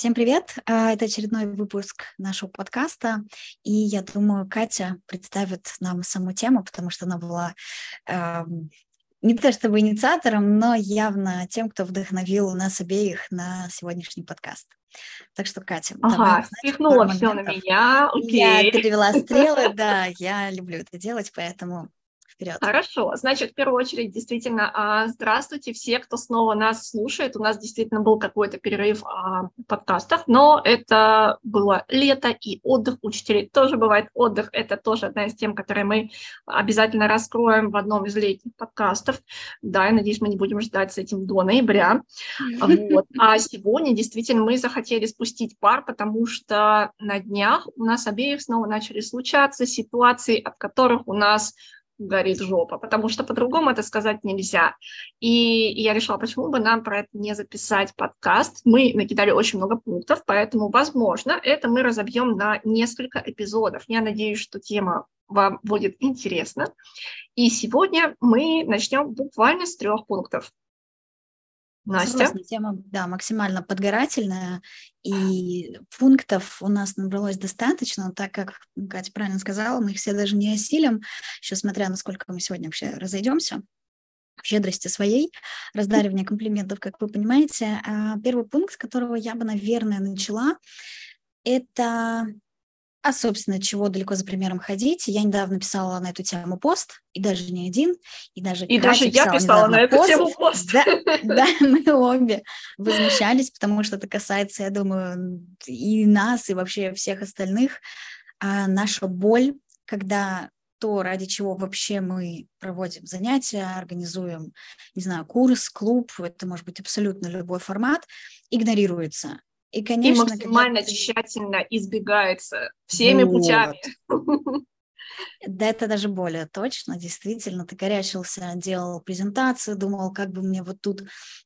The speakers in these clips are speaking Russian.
Всем привет! А, это очередной выпуск нашего подкаста, и я думаю, Катя представит нам саму тему, потому что она была э, не то чтобы инициатором, но явно тем, кто вдохновил нас обеих на сегодняшний подкаст. Так что, Катя, ага, спихнула все на меня, окей. Я перевела стрелы, да, я люблю это делать, поэтому Вперед. Хорошо. Значит, в первую очередь, действительно, а, здравствуйте все, кто снова нас слушает. У нас действительно был какой-то перерыв а, в подкастах, но это было лето и отдых учителей. Тоже бывает отдых. Это тоже одна из тем, которые мы обязательно раскроем в одном из летних подкастов. Да, я надеюсь, мы не будем ждать с этим до ноября. Вот. А сегодня действительно мы захотели спустить пар, потому что на днях у нас обеих снова начали случаться ситуации, от которых у нас горит жопа, потому что по-другому это сказать нельзя. И я решила, почему бы нам про это не записать подкаст. Мы накидали очень много пунктов, поэтому, возможно, это мы разобьем на несколько эпизодов. Я надеюсь, что тема вам будет интересна. И сегодня мы начнем буквально с трех пунктов. Настя? Согласна, тема, да, максимально подгорательная, и пунктов у нас набралось достаточно, так как Катя правильно сказала, мы их все даже не осилим, еще смотря насколько мы сегодня вообще разойдемся в щедрости своей, раздаривание комплиментов, как вы понимаете. А первый пункт, с которого я бы, наверное, начала, это а, собственно, чего далеко за примером ходить? Я недавно писала на эту тему пост, и даже не один, и даже И даже я писала на эту пост. тему пост. Да, да, мы обе возмущались, потому что это касается, я думаю, и нас, и вообще всех остальных. А наша боль, когда то, ради чего вообще мы проводим занятия, организуем, не знаю, курс, клуб, это может быть абсолютно любой формат, игнорируется. И, конечно, и максимально ты... тщательно избегается всеми вот. путями. Да, это даже более точно, действительно, ты горячился, делал презентацию, думал, как бы мне вот тут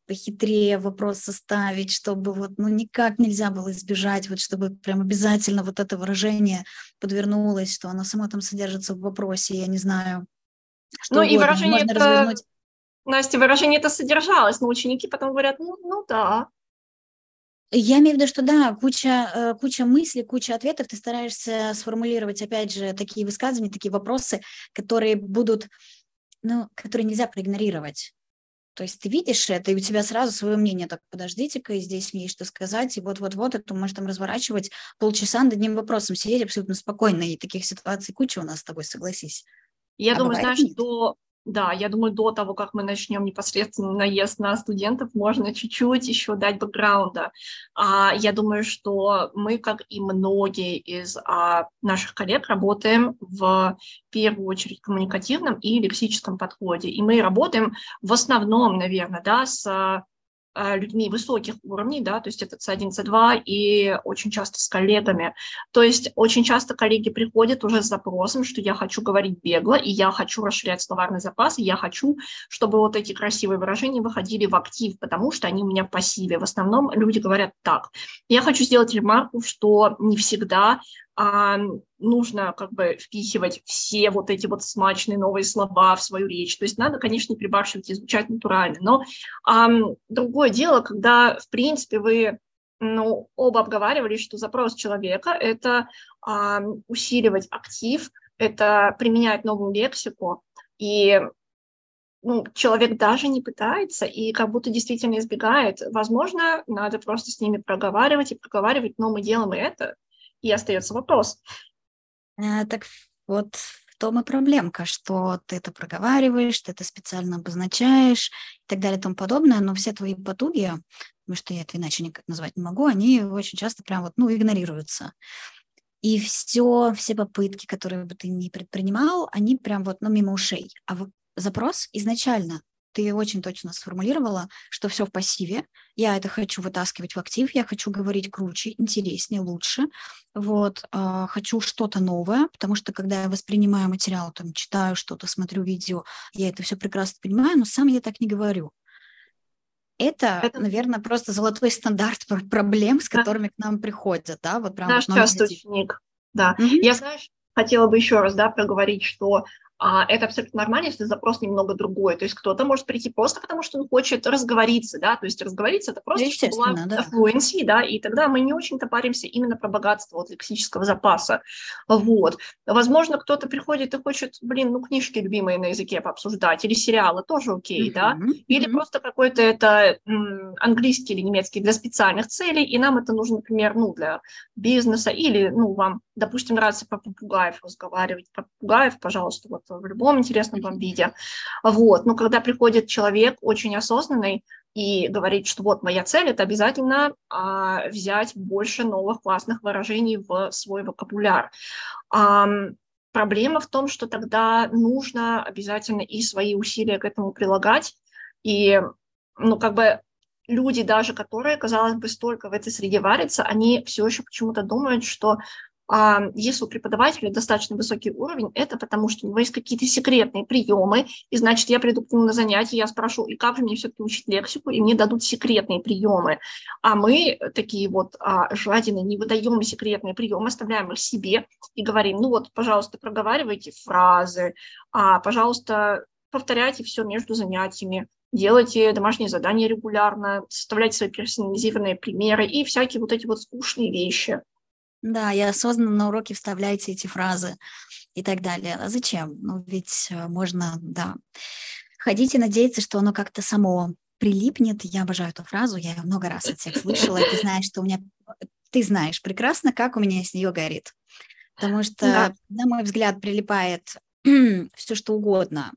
похитрее вопрос составить, чтобы вот, ну, никак нельзя было избежать, вот чтобы прям обязательно вот это выражение подвернулось, что оно само там содержится в вопросе, я не знаю, что Ну, угодно. и выражение Можно это... развернуть Настя, выражение это содержалось, но ученики потом говорят, ну, ну да, я имею в виду, что да, куча, э, куча мыслей, куча ответов, ты стараешься сформулировать, опять же, такие высказывания, такие вопросы, которые будут, ну, которые нельзя проигнорировать. То есть ты видишь это, и у тебя сразу свое мнение, так, подождите-ка, и здесь мне есть что сказать, и вот-вот-вот, это можешь там разворачивать полчаса над одним вопросом, сидеть абсолютно спокойно, и таких ситуаций куча у нас с тобой, согласись. Я а думаю, знаешь, нет? что да, я думаю, до того, как мы начнем непосредственно наезд на студентов, можно чуть-чуть еще дать бэкграунда. А, я думаю, что мы, как и многие из а, наших коллег, работаем в первую очередь коммуникативном и лексическом подходе. И мы работаем в основном, наверное, да, с людьми высоких уровней, да, то есть это C1, C2 и очень часто с коллегами. То есть очень часто коллеги приходят уже с запросом, что я хочу говорить бегло, и я хочу расширять словарный запас, и я хочу, чтобы вот эти красивые выражения выходили в актив, потому что они у меня в пассиве. В основном люди говорят так. Я хочу сделать ремарку, что не всегда а, нужно как бы впихивать все вот эти вот смачные новые слова в свою речь. То есть надо, конечно, не прибавшивать и звучать натурально. Но а, другое дело, когда, в принципе, вы ну, оба обговаривали, что запрос человека – это а, усиливать актив, это применять новую лексику, и ну, человек даже не пытается и как будто действительно избегает. Возможно, надо просто с ними проговаривать и проговаривать, но мы делаем это, и остается вопрос. А, так вот в том и проблемка, что ты это проговариваешь, ты это специально обозначаешь и так далее и тому подобное, но все твои потуги, потому что я это иначе никак назвать не могу, они очень часто прям вот, ну, игнорируются. И все, все попытки, которые бы ты не предпринимал, они прям вот, ну, мимо ушей. А запрос изначально ты очень точно сформулировала, что все в пассиве. Я это хочу вытаскивать в актив, я хочу говорить круче, интереснее, лучше. Вот, э, хочу что-то новое, потому что когда я воспринимаю материал, там, читаю что-то, смотрю видео, я это все прекрасно понимаю, но сам я так не говорю. Это, это... наверное, просто золотой стандарт проблем, с которыми да. к нам приходят, да, вот прям. Наш вот ученик, да. Угу. Я, знаешь, хотела бы еще раз, да, проговорить, что это абсолютно нормально, если запрос немного другой. То есть кто-то может прийти просто потому, что он хочет разговориться, да, то есть разговориться это просто чтобы была да. fluency, да, и тогда мы не очень-то паримся именно про богатство вот, лексического запаса. Вот. Возможно, кто-то приходит и хочет, блин, ну, книжки любимые на языке пообсуждать, или сериалы, тоже окей, mm-hmm. да, или mm-hmm. просто какой-то это английский или немецкий для специальных целей, и нам это нужно, например, ну, для бизнеса, или, ну, вам, допустим, нравится про попугаев разговаривать, про попугаев, пожалуйста, вот в любом интересном вам виде. Вот. Но когда приходит человек очень осознанный и говорит, что вот моя цель, это обязательно а, взять больше новых классных выражений в свой вокабуляр. А, проблема в том, что тогда нужно обязательно и свои усилия к этому прилагать, и ну, как бы люди даже, которые, казалось бы, столько в этой среде варятся, они все еще почему-то думают, что а если у преподавателя достаточно высокий уровень, это потому что у него есть какие-то секретные приемы, и значит, я приду к нему на занятие, я спрошу, и как же мне все-таки учить лексику, и мне дадут секретные приемы. А мы такие вот а, жадины не выдаем секретные приемы, оставляем их себе и говорим, ну вот, пожалуйста, проговаривайте фразы, а, пожалуйста, повторяйте все между занятиями, делайте домашние задания регулярно, составляйте свои персонализированные примеры и всякие вот эти вот скучные вещи. Да, и осознанно на уроке вставляйте эти фразы и так далее. А зачем? Ну, ведь э, можно, да, ходить и надеяться, что оно как-то само прилипнет. Я обожаю эту фразу, я ее много раз от всех слышала, и ты знаешь, что у меня... Ты знаешь прекрасно, как у меня с нее горит. Потому что, да. на мой взгляд, прилипает все, что угодно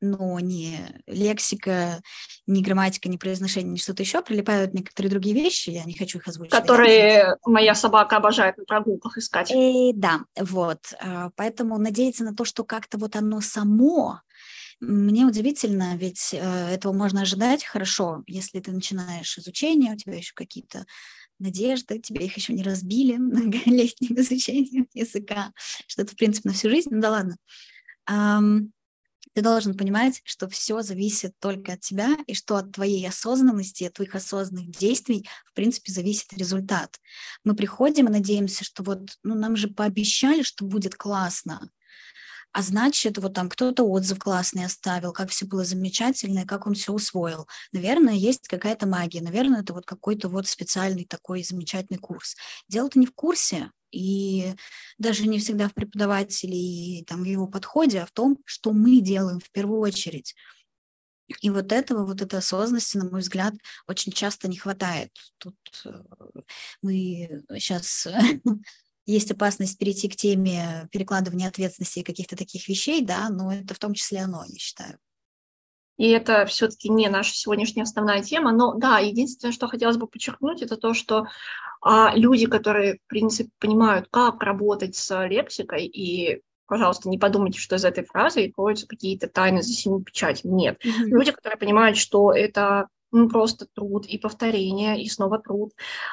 но не лексика, не грамматика, не произношение, не что-то еще, прилипают некоторые другие вещи, я не хочу их озвучить. Которые моя собака обожает на прогулках искать. И, э, да, вот. А, поэтому надеяться на то, что как-то вот оно само, мне удивительно, ведь э, этого можно ожидать хорошо, если ты начинаешь изучение, у тебя еще какие-то надежды, тебе их еще не разбили многолетним изучением языка, что это, в принципе, на всю жизнь, ну да ладно. Ты должен понимать, что все зависит только от тебя, и что от твоей осознанности, от твоих осознанных действий, в принципе, зависит результат. Мы приходим и надеемся, что вот ну, нам же пообещали, что будет классно, а значит, вот там кто-то отзыв классный оставил, как все было замечательно, и как он все усвоил. Наверное, есть какая-то магия, наверное, это вот какой-то вот специальный такой замечательный курс. Дело-то не в курсе, и даже не всегда в преподавателе и там, в его подходе, а в том, что мы делаем в первую очередь. И вот этого, вот этой осознанности, на мой взгляд, очень часто не хватает. Тут э, мы сейчас есть опасность перейти к теме перекладывания ответственности и каких-то таких вещей, да, но это в том числе оно, я считаю. И это все-таки не наша сегодняшняя основная тема, но да, единственное, что хотелось бы подчеркнуть, это то, что а, люди, которые, в принципе, понимают, как работать с лексикой, и, пожалуйста, не подумайте, что из этой фразы кроются какие-то тайны за семи печатями. Нет. Mm-hmm. Люди, которые понимают, что это ну, просто труд и повторение, и снова труд.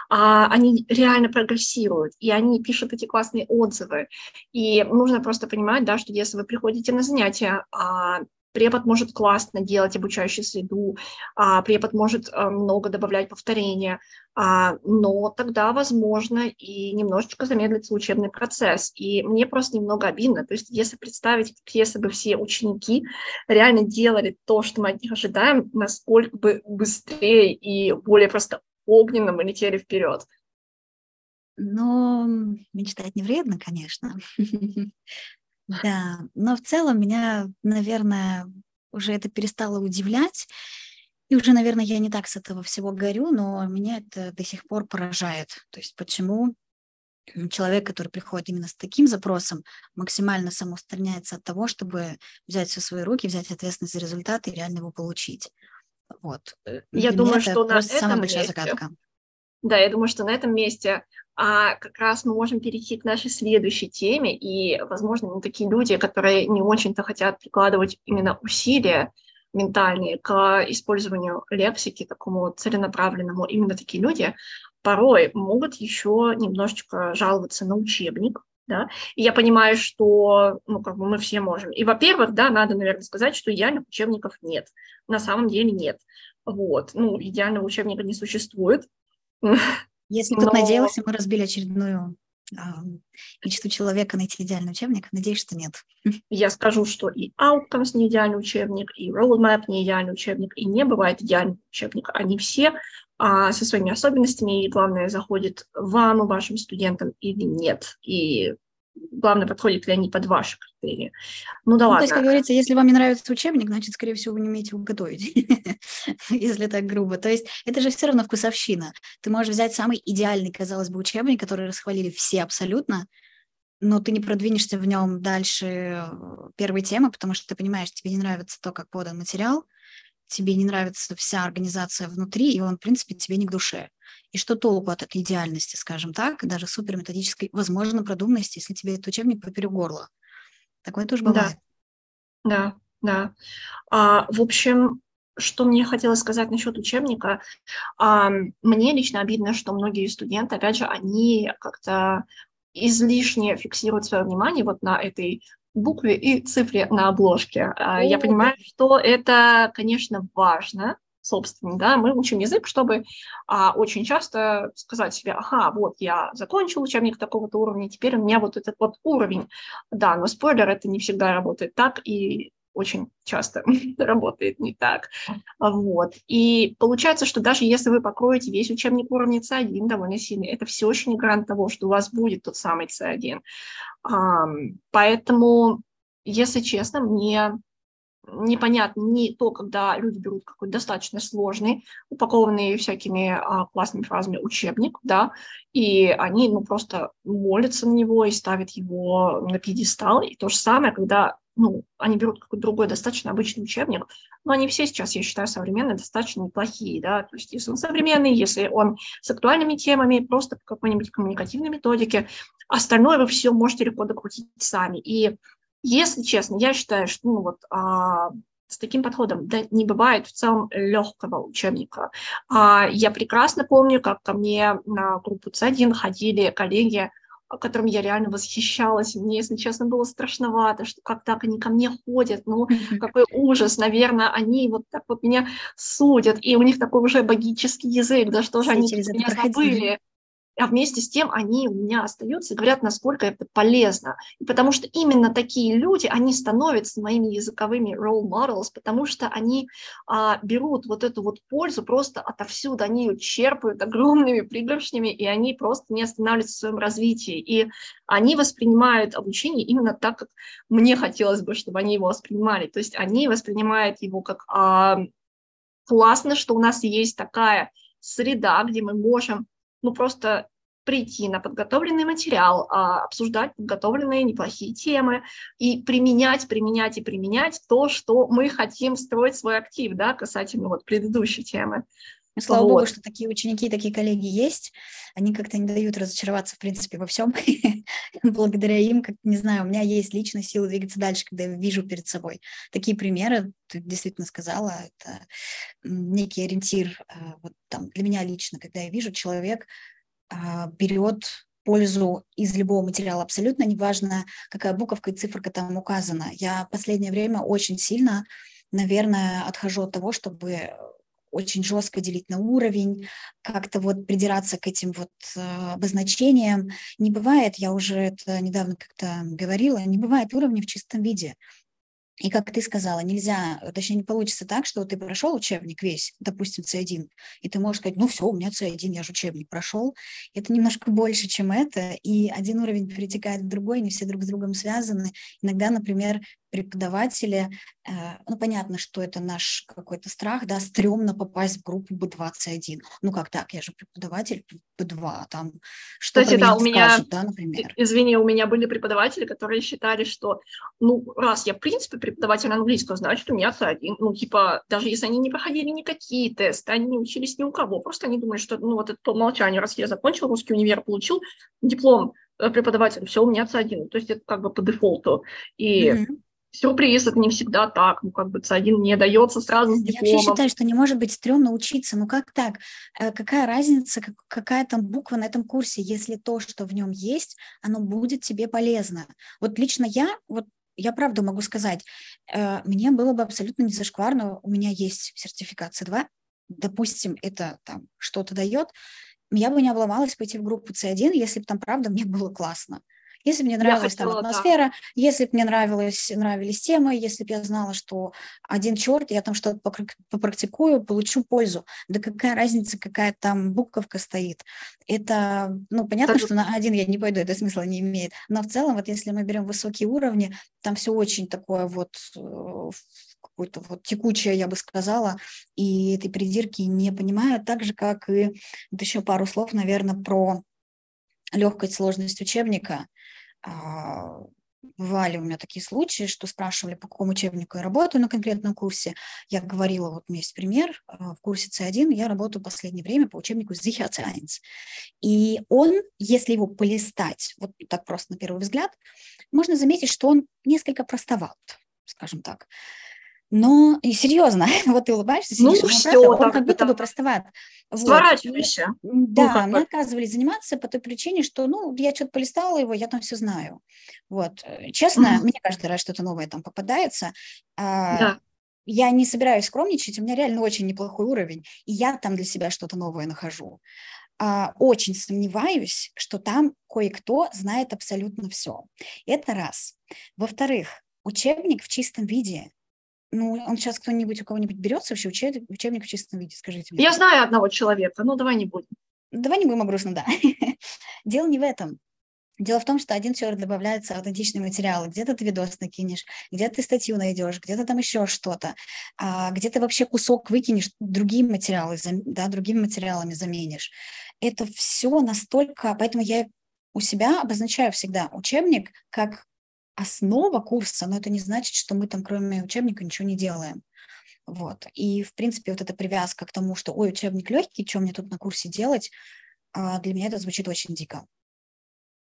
А, они реально прогрессируют, и они пишут эти классные отзывы. И нужно просто понимать, да, что если вы приходите на занятия, а, препод может классно делать обучающую среду, а, препод может а, много добавлять повторения, а, но тогда, возможно, и немножечко замедлится учебный процесс. И мне просто немного обидно. То есть если представить, если бы все ученики реально делали то, что мы от них ожидаем, насколько бы быстрее и более просто огненно мы летели вперед. Но мечтать не вредно, конечно. Да, но в целом меня, наверное, уже это перестало удивлять. И уже, наверное, я не так с этого всего горю, но меня это до сих пор поражает. То есть почему человек, который приходит именно с таким запросом, максимально самоустраняется от того, чтобы взять все в свои руки, взять ответственность за результат и реально его получить. Вот. Э, я Для думаю, что на этом самая большая загадка. Да, я думаю, что на этом месте а как раз мы можем перейти к нашей следующей теме, и, возможно, мы такие люди, которые не очень-то хотят прикладывать именно усилия ментальные к использованию лексики, такому целенаправленному, именно такие люди порой могут еще немножечко жаловаться на учебник, да, и я понимаю, что, ну, как бы мы все можем. И, во-первых, да, надо, наверное, сказать, что идеальных учебников нет. На самом деле нет. Вот, ну, идеального учебника не существует. Если Но... тут надеялся, мы разбили очередную мечту человека найти идеальный учебник? Надеюсь, что нет. Я скажу, что и Outcomes не идеальный учебник, и Roadmap не идеальный учебник, и не бывает идеального учебника. Они все а, со своими особенностями, и главное, заходит вам вашим студентам или нет. И главное, подходят ли они под ваши критерии. Ну да ну, ладно. То есть, как говорится, если вам не нравится учебник, значит, скорее всего, вы не умеете его готовить, если так грубо. То есть это же все равно вкусовщина. Ты можешь взять самый идеальный, казалось бы, учебник, который расхвалили все абсолютно, но ты не продвинешься в нем дальше э, первой темы, потому что ты понимаешь, тебе не нравится то, как подан материал, тебе не нравится вся организация внутри, и он, в принципе, тебе не к душе. И что толку от этой идеальности, скажем так, даже суперметодической, возможно, продуманности, если тебе этот учебник поперек горла? Такое тоже бывает. Да, да. да. А, в общем, что мне хотелось сказать насчет учебника. А, мне лично обидно, что многие студенты, опять же, они как-то излишне фиксируют свое внимание вот на этой букве и цифре на обложке. О, Я понимаю, что это, конечно, важно, собственно, да, мы учим язык, чтобы а, очень часто сказать себе, ага, вот я закончил учебник такого-то уровня, теперь у меня вот этот вот уровень. Да, но спойлер, это не всегда работает так, и очень часто работает не так. Вот. И получается, что даже если вы покроете весь учебник уровня C1 довольно сильно, это все еще не гарант того, что у вас будет тот самый C1. Поэтому, если честно, мне непонятно не то, когда люди берут какой-то достаточно сложный, упакованный всякими а, классными фразами учебник, да, и они, ну, просто молятся на него и ставят его на пьедестал. И то же самое, когда, ну, они берут какой-то другой достаточно обычный учебник, но они все сейчас, я считаю, современные, достаточно неплохие, да, то есть если он современный, если он с актуальными темами, просто по какой-нибудь коммуникативной методике, остальное вы все можете легко докрутить сами. И если честно, я считаю, что ну, вот, а, с таким подходом да, не бывает в целом легкого учебника. А, я прекрасно помню, как ко мне на группу C1 ходили коллеги, которым я реально восхищалась. Мне, если честно, было страшновато, что как так они ко мне ходят, ну, какой ужас, наверное, они вот так вот меня судят, и у них такой уже богический язык, да что же они меня забыли а вместе с тем они у меня остаются и говорят, насколько это полезно. И потому что именно такие люди, они становятся моими языковыми role models, потому что они а, берут вот эту вот пользу просто отовсюду, они ее черпают огромными пригоршнями, и они просто не останавливаются в своем развитии. И они воспринимают обучение именно так, как мне хотелось бы, чтобы они его воспринимали. То есть они воспринимают его как а, классно, что у нас есть такая среда, где мы можем ну, просто прийти на подготовленный материал, а, обсуждать подготовленные неплохие темы и применять, применять и применять то, что мы хотим строить свой актив, да, касательно вот предыдущей темы. Ну, слава вот. богу, что такие ученики, такие коллеги есть. Они как-то не дают разочароваться, в принципе, во всем. Благодаря им, как не знаю, у меня есть личная сила двигаться дальше, когда я вижу перед собой такие примеры. Ты действительно сказала, это некий ориентир а, вот там, для меня лично, когда я вижу человек а, берет пользу из любого материала, абсолютно неважно, какая буковка и циферка там указана. Я в последнее время очень сильно, наверное, отхожу от того, чтобы очень жестко делить на уровень, как-то вот придираться к этим вот э, обозначениям. Не бывает, я уже это недавно как-то говорила, не бывает уровня в чистом виде. И как ты сказала, нельзя, точнее не получится так, что ты прошел учебник весь, допустим, C1, и ты можешь сказать, ну все, у меня C1, я же учебник прошел. Это немножко больше, чем это, и один уровень перетекает в другой, не все друг с другом связаны. Иногда, например, преподаватели, э, ну, понятно, что это наш какой-то страх, да, стрёмно попасть в группу B21. Ну, как так, я же преподаватель B2, там, что Кстати, да, у меня, скажут, да, например. Извини, у меня были преподаватели, которые считали, что, ну, раз я, в принципе, преподаватель английского, значит, у меня C1. Ну, типа, даже если они не проходили никакие тесты, они не учились ни у кого, просто они думали, что, ну, вот это по умолчанию, раз я закончил русский универ, получил диплом э, преподаватель, все, у меня C1. То есть это как бы по дефолту. И mm-hmm сюрприз, это не всегда так, ну, как бы C1 не дается сразу с дипломом. Я вообще считаю, что не может быть стрёмно учиться, ну, как так? Э, какая разница, какая там буква на этом курсе, если то, что в нем есть, оно будет тебе полезно? Вот лично я, вот я правду могу сказать, э, мне было бы абсолютно не зашкварно, у меня есть сертификат C2, допустим, это там что-то дает, я бы не обломалась пойти в группу C1, если бы там, правда, мне было классно. Если бы мне нравилась там атмосфера, да. если бы мне нравилось, нравились темы, если бы я знала, что один черт, я там что-то попрактикую, получу пользу. Да какая разница, какая там буковка стоит. Это, ну, понятно, так... что на один я не пойду, это смысла не имеет. Но в целом, вот если мы берем высокие уровни, там все очень такое вот э, какое-то вот текучее, я бы сказала, и этой придирки не понимаю, так же, как и вот еще пару слов, наверное, про легкость, сложность учебника. А, бывали у меня такие случаи, что спрашивали, по какому учебнику я работаю на конкретном курсе. Я говорила, вот у меня есть пример, а, в курсе C1 я работаю в последнее время по учебнику Sicher Science. И он, если его полистать, вот так просто на первый взгляд, можно заметить, что он несколько простоват, скажем так. Но и серьезно, вот ты улыбаешься, ну, сидишь, все, правда, он как будто бы простоват. Сворачивайся. Вот. Да, ну, мне отказывали заниматься по той причине, что, ну, я что-то полистала его, я там все знаю. Вот, честно, mm-hmm. мне каждый раз что-то новое там попадается. А, да. Я не собираюсь скромничать, у меня реально очень неплохой уровень, и я там для себя что-то новое нахожу. А, очень сомневаюсь, что там кое-кто знает абсолютно все. Это раз. Во-вторых, учебник в чистом виде ну, он сейчас кто-нибудь, у кого-нибудь берется вообще учебник, учебник в чистом виде, скажите мне. Я знаю одного человека, ну давай не будем. Давай не будем о грустном, да. Дело не в этом. Дело в том, что один человек добавляется аутентичные материалы. Где-то ты видос накинешь, где-то ты статью найдешь, где-то там еще что-то, а где-то вообще кусок выкинешь, другие материалы, да, другими материалами заменишь. Это все настолько... Поэтому я у себя обозначаю всегда учебник как основа курса, но это не значит, что мы там кроме учебника ничего не делаем. Вот. И, в принципе, вот эта привязка к тому, что, ой, учебник легкий, что мне тут на курсе делать, а, для меня это звучит очень дико.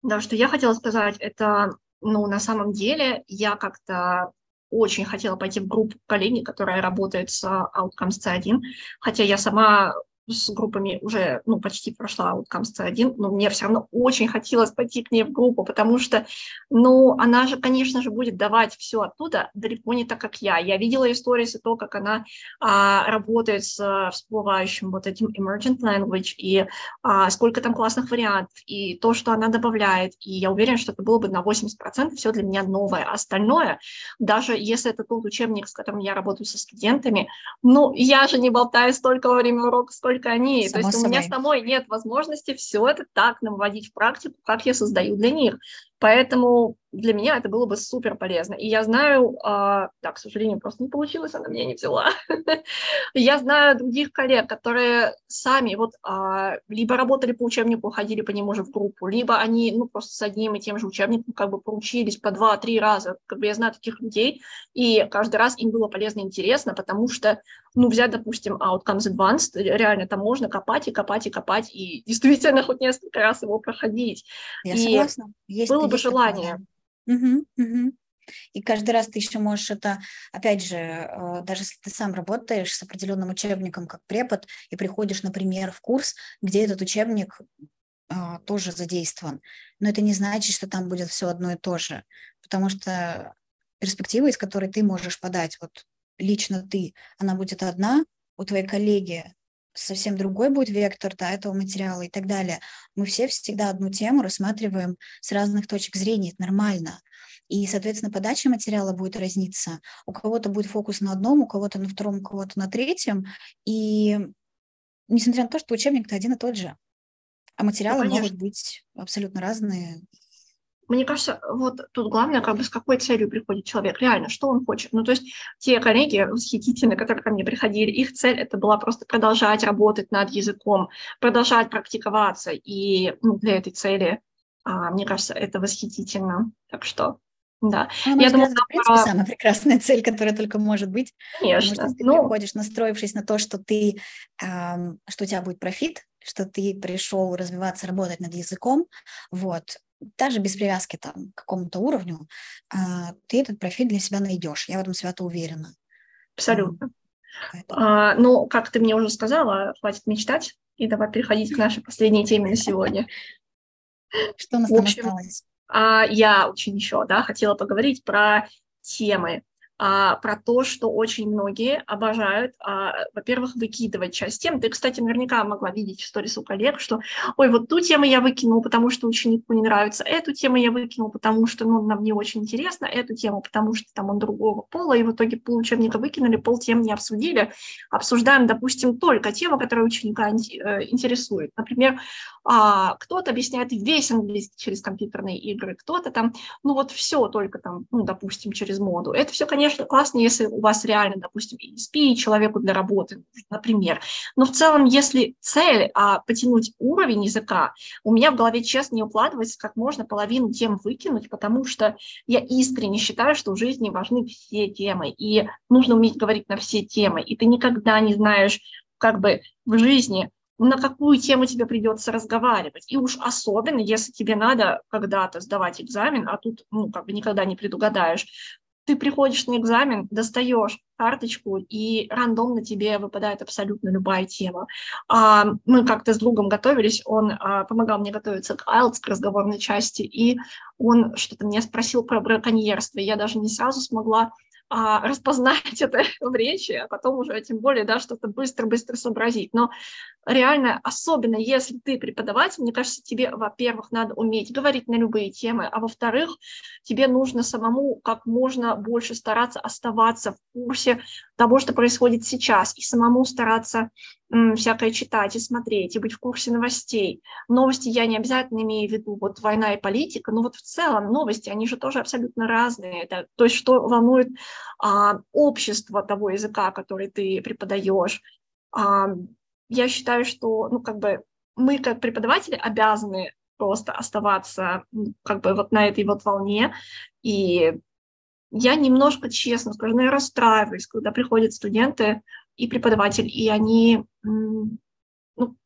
Да, что я хотела сказать, это, ну, на самом деле, я как-то очень хотела пойти в группу коллеги, которая работает с Outcomes C1, хотя я сама с группами уже ну, почти прошла Outcomes C1, но мне все равно очень хотелось пойти к ней в группу, потому что, ну, она же, конечно же, будет давать все оттуда далеко не так, как я. Я видела истории и то, как она а, работает с всплывающим вот этим emergent language, и а, сколько там классных вариантов, и то, что она добавляет, и я уверена, что это было бы на 80% все для меня новое. Остальное, даже если это тот учебник, с которым я работаю со студентами, ну, я же не болтаю столько во время урока, сколько только они. Само То есть собой. у меня самой нет возможности все это так наводить в практику, как я создаю для них. Поэтому для меня это было бы супер полезно. И я знаю, э, да, к сожалению, просто не получилось, она меня не взяла. я знаю других коллег, которые сами вот э, либо работали по учебнику, ходили по нему уже в группу, либо они, ну, просто с одним и тем же учебником как бы поучились по два-три раза. Как бы я знаю таких людей, и каждый раз им было полезно и интересно, потому что, ну, взять, допустим, Outcomes Advanced, реально там можно копать и копать и копать, и действительно хоть несколько раз его проходить. Я и согласна. Есть было бы желание. Угу, угу. И каждый раз ты еще можешь это, опять же, э, даже если ты сам работаешь с определенным учебником как препод и приходишь, например, в курс, где этот учебник а, тоже задействован, но это не значит, что там будет все одно и то же, потому что перспектива, из которой ты можешь подать, вот лично ты, она будет одна, у твоей коллеги совсем другой будет вектор да, этого материала и так далее. Мы все всегда одну тему рассматриваем с разных точек зрения, это нормально. И, соответственно, подача материала будет разниться. У кого-то будет фокус на одном, у кого-то на втором, у кого-то на третьем. И несмотря на то, что учебник-то один и тот же, а материалы ну, могут быть абсолютно разные, мне кажется, вот тут главное, как бы с какой целью приходит человек, реально, что он хочет. Ну, то есть те коллеги восхитительные, которые ко мне приходили, их цель это была просто продолжать работать над языком, продолжать практиковаться, и ну, для этой цели, а, мне кажется, это восхитительно. Так что да. Ну, я думаю, это, в принципе, про... самая прекрасная цель, которая только может быть. Конечно. Потому что ты ну... приходишь, настроившись на то, что ты, эм, что у тебя будет профит, что ты пришел развиваться, работать над языком, вот, даже без привязки там, к какому-то уровню, а, ты этот профиль для себя найдешь. Я в этом свято уверена. Абсолютно. А, ну, как ты мне уже сказала, хватит мечтать, и давай переходить к нашей последней теме на сегодня. Что у нас там осталось? А, я очень еще, да, хотела поговорить про темы. А, про то, что очень многие обожают, а, во-первых, выкидывать часть тем. Ты, кстати, наверняка могла видеть в сторис у коллег, что, ой, вот ту тему я выкинул, потому что ученику не нравится, эту тему я выкинул, потому что, ну, нам не очень интересно, эту тему, потому что там он другого пола, и в итоге пол учебника выкинули, пол тем не обсудили. Обсуждаем, допустим, только тему, которая ученика э, интересует. Например, а, кто-то объясняет весь английский через компьютерные игры, кто-то там, ну, вот все только там, ну, допустим, через моду. Это все, конечно, классно, если у вас реально, допустим, ESP, человеку для работы, например. Но в целом, если цель а, потянуть уровень языка, у меня в голове, честно, не укладывается, как можно половину тем выкинуть, потому что я искренне считаю, что в жизни важны все темы, и нужно уметь говорить на все темы, и ты никогда не знаешь, как бы в жизни, на какую тему тебе придется разговаривать. И уж особенно, если тебе надо когда-то сдавать экзамен, а тут, ну, как бы никогда не предугадаешь, ты приходишь на экзамен, достаешь карточку, и рандомно тебе выпадает абсолютно любая тема. А, мы как-то с другом готовились, он а, помогал мне готовиться к IELTS, к разговорной части, и он что-то меня спросил про браконьерство, я даже не сразу смогла а, распознать это в речи, а потом уже тем более, да, что-то быстро-быстро сообразить. Но реально, особенно если ты преподаватель, мне кажется, тебе, во-первых, надо уметь говорить на любые темы, а во-вторых, тебе нужно самому как можно больше стараться оставаться в курсе того, что происходит сейчас, и самому стараться всякое читать и смотреть, и быть в курсе новостей. Новости я не обязательно имею в виду вот война и политика, но вот в целом новости, они же тоже абсолютно разные. Это, то есть что волнует а, общество того языка, который ты преподаешь, а, я считаю, что, ну, как бы мы как преподаватели обязаны просто оставаться как бы вот на этой вот волне. И я немножко, честно скажу, ну, я расстраиваюсь, когда приходят студенты и преподаватель, и они, ну,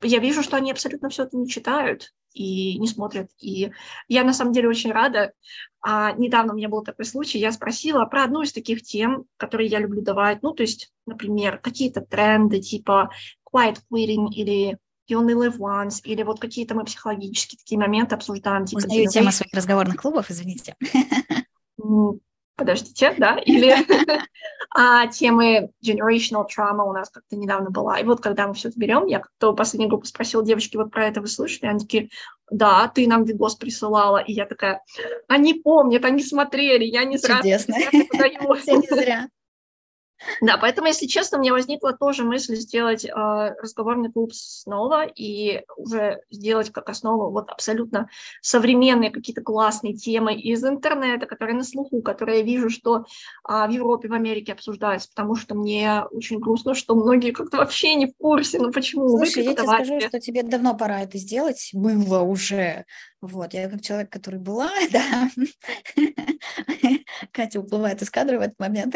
я вижу, что они абсолютно все это не читают и не смотрят. И я на самом деле очень рада. А, недавно у меня был такой случай, я спросила про одну из таких тем, которые я люблю давать. Ну, то есть, например, какие-то тренды типа quiet quitting или you only live once, или вот какие-то мы психологические такие моменты обсуждаем. Типа, Узнаю тему своих разговорных клубов, извините. Подождите, да, или а, темы generational trauma у нас как-то недавно была. И вот когда мы все это берем, я как-то последнюю группу спросила, девочки, вот про это вы слышали? Они такие, да, ты нам видос присылала. И я такая, они помнят, они смотрели, я не. Чудесно. Я не зря. Да, поэтому, если честно, мне возникла тоже мысль сделать э, разговорный клуб снова и уже сделать как основу вот абсолютно современные какие-то классные темы из интернета, которые на слуху, которые я вижу, что э, в Европе, в Америке обсуждаются, потому что мне очень грустно, что многие как-то вообще не в курсе, ну почему? Слушай, вы я тебе скажу, что тебе давно пора это сделать, было уже, вот, я как человек, который была, да, Катя уплывает из кадра в этот момент.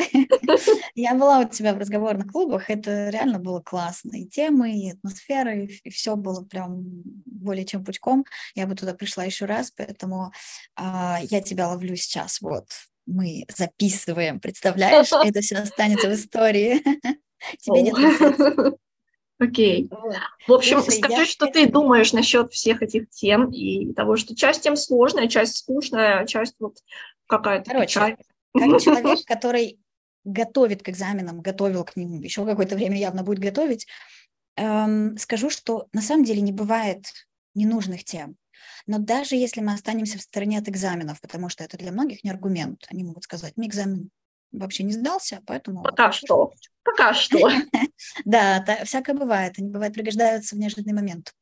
Я была у тебя в разговорных клубах, это реально было классно. И темы, и атмосфера, и, все было прям более чем пучком. Я бы туда пришла еще раз, поэтому а, я тебя ловлю сейчас. Вот, мы записываем, представляешь? Это все останется в истории. Тебе нет Окей. Вот. В общем, Слушай, скажи, я... что ты думаешь насчет всех этих тем и того, что часть тем сложная, часть скучная, часть вот какая-то Короче, печаль. как человек, который готовит к экзаменам, готовил к ним, еще какое-то время явно будет готовить, эм, скажу, что на самом деле не бывает ненужных тем. Но даже если мы останемся в стороне от экзаменов, потому что это для многих не аргумент, они могут сказать, мне экзамен вообще не сдался, поэтому... Пока что. Пока что. Да, всякое бывает. Они, бывает, пригождаются в неожиданный момент.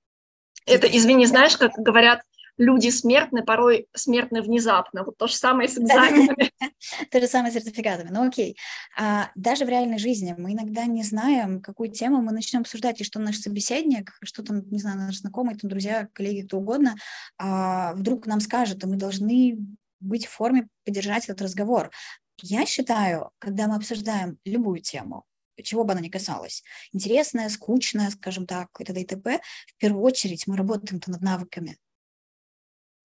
Это, извини, знаешь, как говорят, люди смертны, порой смертны внезапно. Вот то же самое с экзаменами. То же самое с сертификатами. Ну окей. А даже в реальной жизни мы иногда не знаем, какую тему мы начнем обсуждать, и что наш собеседник, что там, не знаю, наш знакомый, там, друзья, коллеги, кто угодно, а, вдруг нам скажет, и мы должны быть в форме поддержать этот разговор. Я считаю, когда мы обсуждаем любую тему, чего бы она ни касалась, интересная, скучная, скажем так, и т.д. и т.п., в первую очередь мы работаем-то над навыками.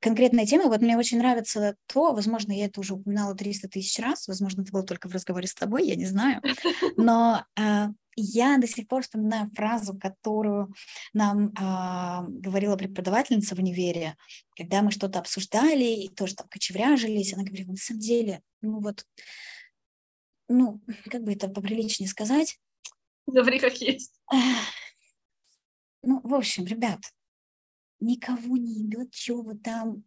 Конкретная тема, вот мне очень нравится то, возможно, я это уже упоминала 300 тысяч раз, возможно, это было только в разговоре с тобой, я не знаю, но э, я до сих пор вспоминаю фразу, которую нам э, говорила преподавательница в универе, когда мы что-то обсуждали и тоже там кочевряжились, она говорила, на самом деле, ну вот ну, как бы это поприличнее сказать. Говори как есть. Ну, в общем, ребят, никого не идет, что вы там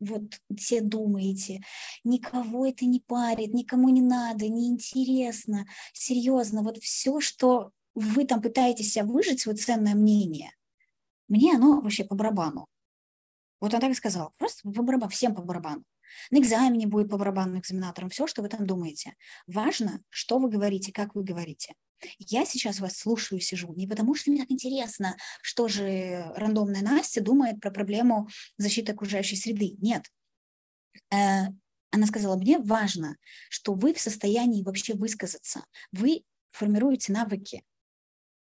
вот все думаете, никого это не парит, никому не надо, не интересно, серьезно, вот все, что вы там пытаетесь себя выжить, свое ценное мнение, мне оно вообще по барабану. Вот он так и сказал, просто по барабану, всем по барабану. На экзамене будет по барабану экзаменаторам, все, что вы там думаете. Важно, что вы говорите, как вы говорите. Я сейчас вас слушаю, сижу, не потому что мне так интересно, что же рандомная Настя думает про проблему защиты окружающей среды. Нет. Э, она сказала, мне важно, что вы в состоянии вообще высказаться. Вы формируете навыки,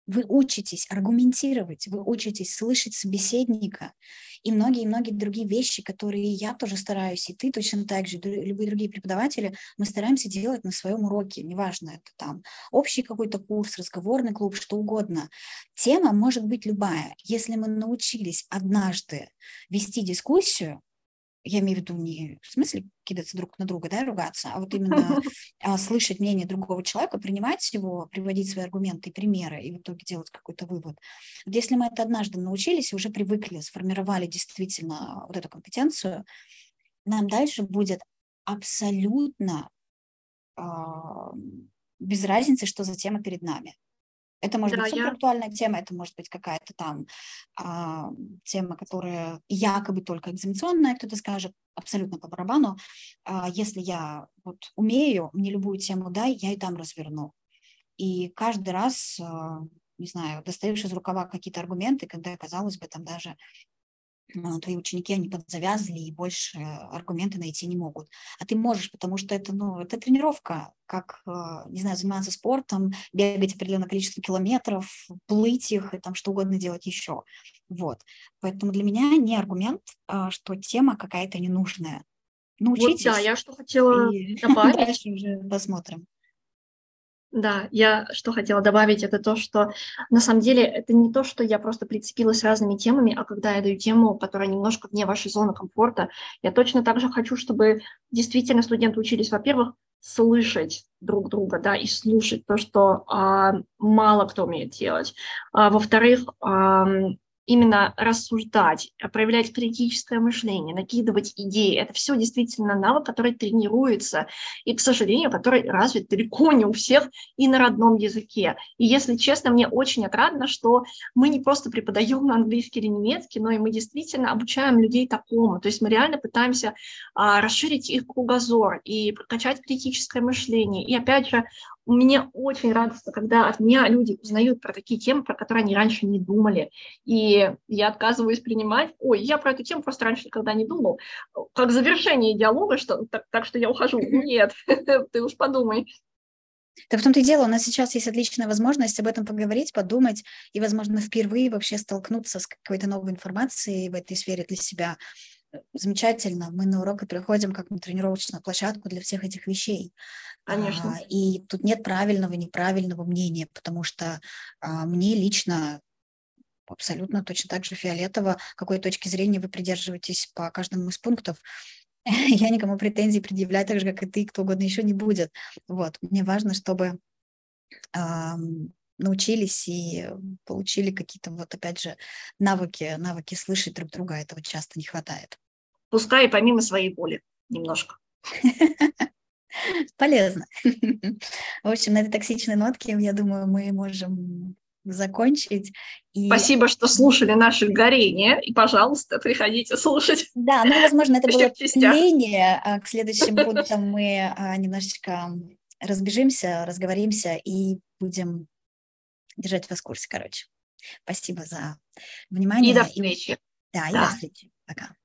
вы учитесь аргументировать, вы учитесь слышать собеседника и многие-многие другие вещи, которые я тоже стараюсь, и ты точно так же, любые другие преподаватели, мы стараемся делать на своем уроке, неважно, это там общий какой-то курс, разговорный клуб, что угодно. Тема может быть любая. Если мы научились однажды вести дискуссию, я имею в виду не в смысле кидаться друг на друга, да, ругаться, а вот именно а, слышать мнение другого человека, принимать его, приводить свои аргументы и примеры, и в итоге делать какой-то вывод. Вот если мы это однажды научились, уже привыкли, сформировали действительно вот эту компетенцию, нам дальше будет абсолютно э, без разницы, что за тема перед нами. Это может да, быть супер актуальная я... тема, это может быть какая-то там а, тема, которая якобы только экзаменационная, кто-то скажет абсолютно по барабану. А, если я вот умею, мне любую тему дай, я и там разверну. И каждый раз, а, не знаю, достаешь из рукава какие-то аргументы, когда, казалось бы, там даже твои ученики, они подзавязали и больше аргументы найти не могут. А ты можешь, потому что это, ну, это тренировка, как, а, не знаю, заниматься спортом, бегать определенное количество километров, плыть их и там что угодно делать еще. Вот. Поэтому для меня не аргумент, а, что тема какая-то ненужная. Научитесь. Вот, да, я что хотела добавить. Дальше уже посмотрим. Да, я что хотела добавить, это то, что на самом деле это не то, что я просто прицепилась разными темами, а когда я даю тему, которая немножко вне вашей зоны комфорта, я точно так же хочу, чтобы действительно студенты учились, во-первых, слышать друг друга, да, и слушать то, что а, мало кто умеет делать. А, во-вторых, а, именно рассуждать, проявлять критическое мышление, накидывать идеи. Это все действительно навык, который тренируется и, к сожалению, который развит далеко не у всех и на родном языке. И, если честно, мне очень отрадно, что мы не просто преподаем на английский или немецкий, но и мы действительно обучаем людей такому. То есть мы реально пытаемся а, расширить их кругозор и прокачать критическое мышление. И, опять же, мне очень радостно, когда от меня люди узнают про такие темы, про которые они раньше не думали. И я отказываюсь принимать, ой, я про эту тему просто раньше никогда не думал. Как завершение диалога, что так, так что я ухожу. Нет, ты уж подумай. Так в том-то и дело, у нас сейчас есть отличная возможность об этом поговорить, подумать и, возможно, впервые вообще столкнуться с какой-то новой информацией в этой сфере для себя замечательно. Мы на уроки приходим как на тренировочную площадку для всех этих вещей. Конечно. А, и тут нет правильного, неправильного мнения, потому что а, мне лично абсолютно точно так же фиолетово, какой точки зрения вы придерживаетесь по каждому из пунктов. Я никому претензий предъявлять так же, как и ты, кто угодно еще не будет. Вот. Мне важно, чтобы научились и получили какие-то вот опять же навыки, навыки слышать друг друга, этого часто не хватает. Пускай и помимо своей боли немножко. Полезно. В общем, на этой токсичной нотке, я думаю, мы можем закончить. И... Спасибо, что слушали наше горение, и, пожалуйста, приходите слушать. Да, ну, возможно, это было длиннее. А к следующим пунктам мы а, немножечко разбежимся, разговоримся и будем держать вас в курсе, короче. Спасибо за внимание. И до встречи. Да, и да. до встречи. Пока.